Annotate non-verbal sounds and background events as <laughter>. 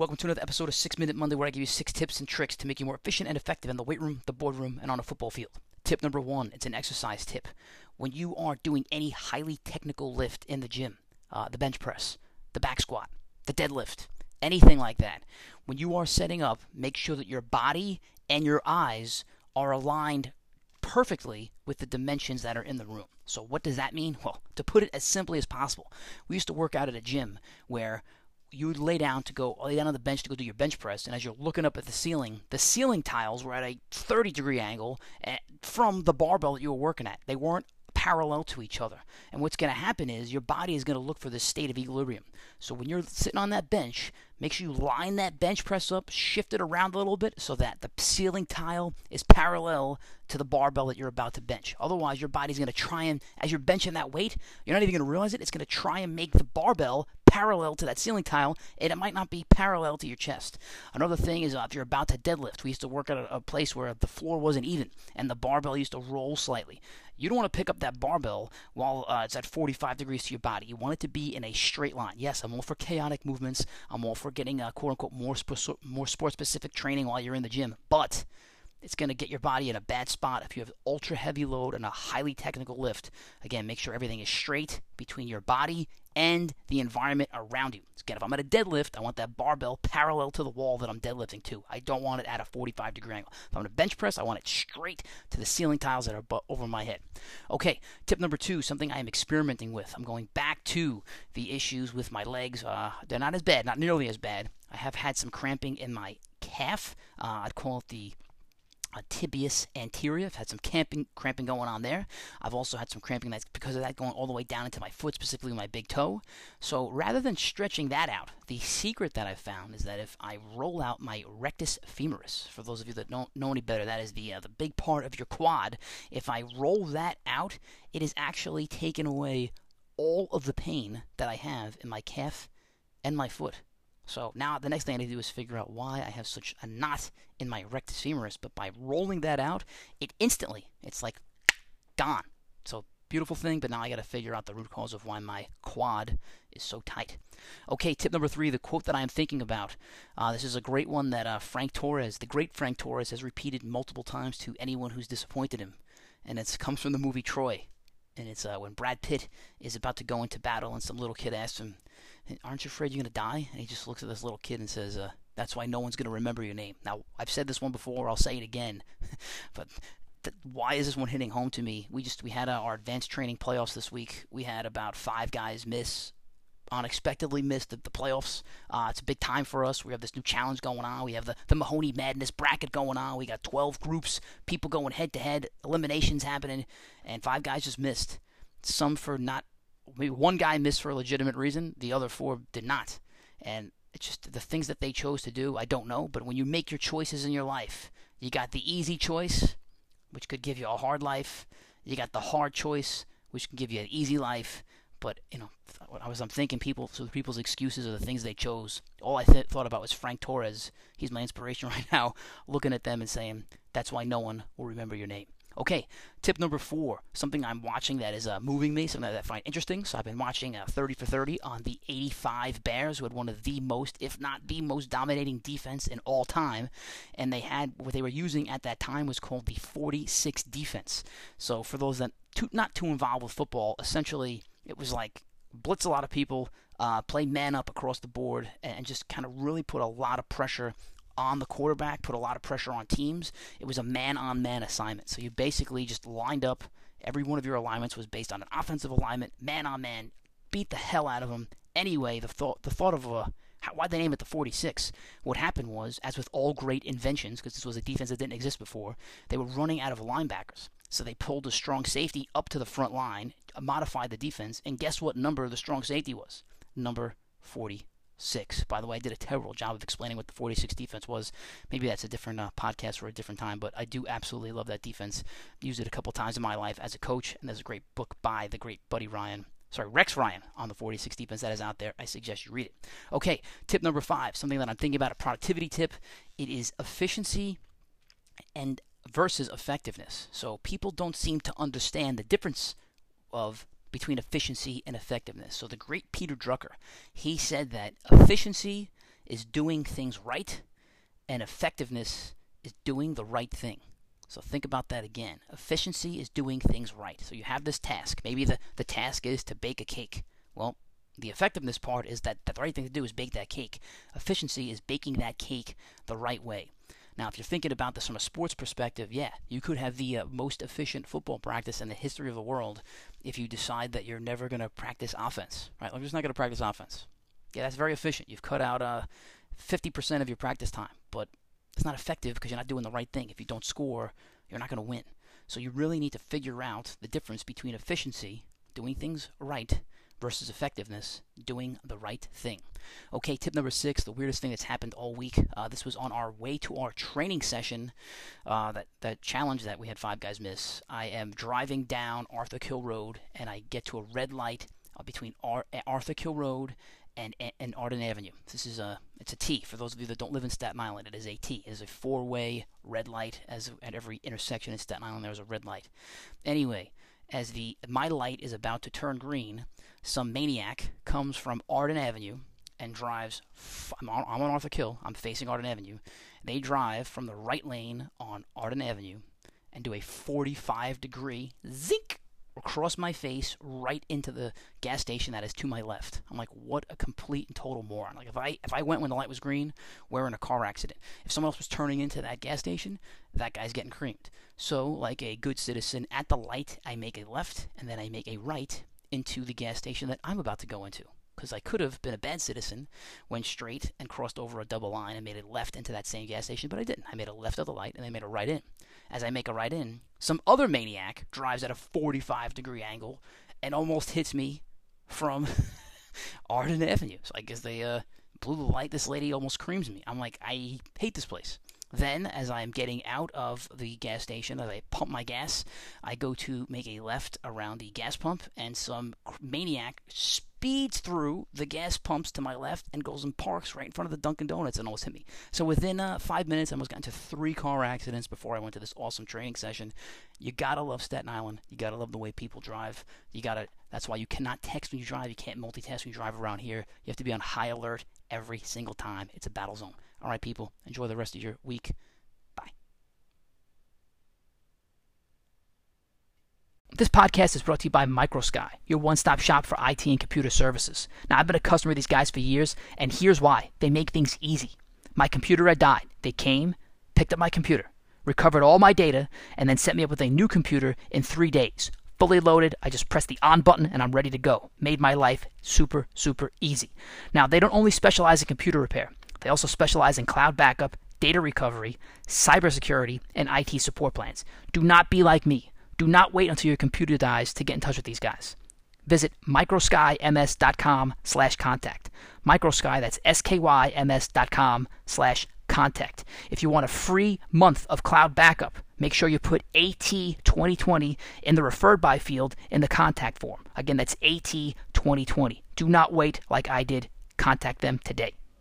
Welcome to another episode of Six Minute Monday, where I give you six tips and tricks to make you more efficient and effective in the weight room, the boardroom, and on a football field. Tip number one it's an exercise tip. When you are doing any highly technical lift in the gym, uh, the bench press, the back squat, the deadlift, anything like that, when you are setting up, make sure that your body and your eyes are aligned perfectly with the dimensions that are in the room. So, what does that mean? Well, to put it as simply as possible, we used to work out at a gym where you would lay down to go lay down on the bench to go do your bench press, and as you're looking up at the ceiling, the ceiling tiles were at a 30 degree angle eh, from the barbell that you were working at. They weren't parallel to each other. And what's going to happen is your body is going to look for this state of equilibrium. So when you're sitting on that bench, make sure you line that bench press up, shift it around a little bit so that the ceiling tile is parallel to the barbell that you're about to bench. Otherwise, your body's going to try and, as you're benching that weight, you're not even going to realize it. It's going to try and make the barbell parallel to that ceiling tile, and it might not be parallel to your chest. Another thing is uh, if you're about to deadlift, we used to work at a, a place where the floor wasn't even, and the barbell used to roll slightly. You don't want to pick up that barbell while uh, it's at 45 degrees to your body. You want it to be in a straight line. Yes, I'm all for chaotic movements. I'm all for getting uh, quote unquote more sp- more sport specific training while you're in the gym, but it's going to get your body in a bad spot if you have ultra heavy load and a highly technical lift. Again, make sure everything is straight between your body and the environment around you. Again, if I'm at a deadlift, I want that barbell parallel to the wall that I'm deadlifting to. I don't want it at a 45 degree angle. If I'm at a bench press, I want it straight to the ceiling tiles that are over my head. Okay, tip number two, something I am experimenting with. I'm going back to the issues with my legs. Uh, they're not as bad, not nearly as bad. I have had some cramping in my calf. Uh, I'd call it the uh, tibialis anterior. I've had some camping, cramping going on there. I've also had some cramping that's because of that going all the way down into my foot, specifically my big toe. So rather than stretching that out, the secret that I've found is that if I roll out my rectus femoris, for those of you that don't know any better, that is the uh, the big part of your quad. If I roll that out, it is actually taken away all of the pain that I have in my calf and my foot. So now the next thing I need to do is figure out why I have such a knot in my rectus femoris. But by rolling that out, it instantly, it's like gone. So beautiful thing, but now I got to figure out the root cause of why my quad is so tight. Okay, tip number three, the quote that I am thinking about. Uh, this is a great one that uh, Frank Torres, the great Frank Torres, has repeated multiple times to anyone who's disappointed him, and it comes from the movie Troy. And it's uh, when Brad Pitt is about to go into battle, and some little kid asks him, aren't you afraid you're going to die? And he just looks at this little kid and says, uh, that's why no one's going to remember your name. Now, I've said this one before, I'll say it again, <laughs> but why is this one hitting home to me? We just, we had uh, our advanced training playoffs this week. We had about five guys miss unexpectedly missed the, the playoffs. Uh, it's a big time for us. We have this new challenge going on. We have the, the Mahoney Madness bracket going on. We got 12 groups, people going head to head, eliminations happening, and five guys just missed. Some for not maybe one guy missed for a legitimate reason, the other four did not. And it's just the things that they chose to do, I don't know. But when you make your choices in your life, you got the easy choice, which could give you a hard life. You got the hard choice, which can give you an easy life. But you know, I was I'm thinking people so people's excuses are the things they chose. All I th- thought about was Frank Torres. He's my inspiration <laughs> right now. Looking at them and saying that's why no one will remember your name. Okay, tip number four, something I'm watching that is uh, moving me, something that I find interesting. So I've been watching uh, 30 for 30 on the 85 Bears, who had one of the most, if not the most dominating defense in all time. And they had, what they were using at that time was called the 46 defense. So for those that too, not too involved with football, essentially it was like blitz a lot of people, uh, play man up across the board, and just kind of really put a lot of pressure on the quarterback, put a lot of pressure on teams. It was a man on man assignment. So you basically just lined up, every one of your alignments was based on an offensive alignment, man on man, beat the hell out of them. Anyway, the thought, the thought of uh, a why'd they name it the 46? What happened was, as with all great inventions, because this was a defense that didn't exist before, they were running out of linebackers. So they pulled a strong safety up to the front line, modified the defense, and guess what number the strong safety was? Number 40 six. By the way, I did a terrible job of explaining what the 46 defense was. Maybe that's a different uh, podcast for a different time, but I do absolutely love that defense. Used it a couple times in my life as a coach, and there's a great book by the great Buddy Ryan. Sorry, Rex Ryan on the 46 defense that is out there. I suggest you read it. Okay, tip number five, something that I'm thinking about a productivity tip. It is efficiency and versus effectiveness. So people don't seem to understand the difference of between efficiency and effectiveness. So the great Peter Drucker, he said that efficiency is doing things right, and effectiveness is doing the right thing. So think about that again. Efficiency is doing things right. So you have this task. Maybe the, the task is to bake a cake. Well, the effectiveness part is that, that the right thing to do is bake that cake. Efficiency is baking that cake the right way. Now, if you're thinking about this from a sports perspective, yeah, you could have the uh, most efficient football practice in the history of the world if you decide that you're never going to practice offense, right? I'm just not going to practice offense. Yeah, that's very efficient. You've cut out uh, 50% of your practice time, but it's not effective because you're not doing the right thing. If you don't score, you're not going to win. So you really need to figure out the difference between efficiency, doing things right, versus effectiveness, doing the right thing. Okay, tip number six, the weirdest thing that's happened all week. Uh, this was on our way to our training session, uh, that, that challenge that we had five guys miss. I am driving down Arthur Kill Road, and I get to a red light uh, between Ar- Arthur Kill Road and, and Arden Avenue. This is a it's a T for those of you that don't live in Staten Island. It is a T. It is a four-way red light. As at every intersection in Staten Island, there's a red light. Anyway, as the my light is about to turn green, some maniac comes from Arden Avenue and drives. F- I'm, on, I'm on Arthur Kill. I'm facing Arden Avenue. They drive from the right lane on Arden Avenue and do a 45 degree zink across my face right into the gas station that is to my left. I'm like, what a complete and total moron. Like if I if I went when the light was green, we're in a car accident. If someone else was turning into that gas station, that guy's getting creamed. So, like a good citizen, at the light, I make a left and then I make a right into the gas station that I'm about to go into. Because I could have been a bad citizen, went straight and crossed over a double line and made a left into that same gas station, but I didn't. I made a left of the light and I made a right in. As I make a right in, some other maniac drives at a 45 degree angle and almost hits me from <laughs> Arden Avenue. So I guess they uh, blew the light. This lady almost creams me. I'm like, I hate this place. Then, as I'm getting out of the gas station, as I pump my gas, I go to make a left around the gas pump, and some maniac speeds through the gas pumps to my left and goes and parks right in front of the Dunkin' Donuts and almost hit me. So within uh, five minutes, I almost got into three car accidents before I went to this awesome training session. You gotta love Staten Island. You gotta love the way people drive. You gotta. That's why you cannot text when you drive. You can't multitask when you drive around here. You have to be on high alert every single time. It's a battle zone. All right, people, enjoy the rest of your week. Bye. This podcast is brought to you by MicroSky, your one stop shop for IT and computer services. Now, I've been a customer of these guys for years, and here's why they make things easy. My computer had died. They came, picked up my computer, recovered all my data, and then set me up with a new computer in three days. Fully loaded, I just press the on button and I'm ready to go. Made my life super, super easy. Now, they don't only specialize in computer repair. They also specialize in cloud backup, data recovery, cybersecurity, and IT support plans. Do not be like me. Do not wait until your computer dies to get in touch with these guys. Visit microskyms.com slash contact. Microsky, that's S-K-Y-M-S dot com slash contact. If you want a free month of cloud backup, make sure you put AT2020 in the referred by field in the contact form. Again, that's AT2020. Do not wait like I did. Contact them today.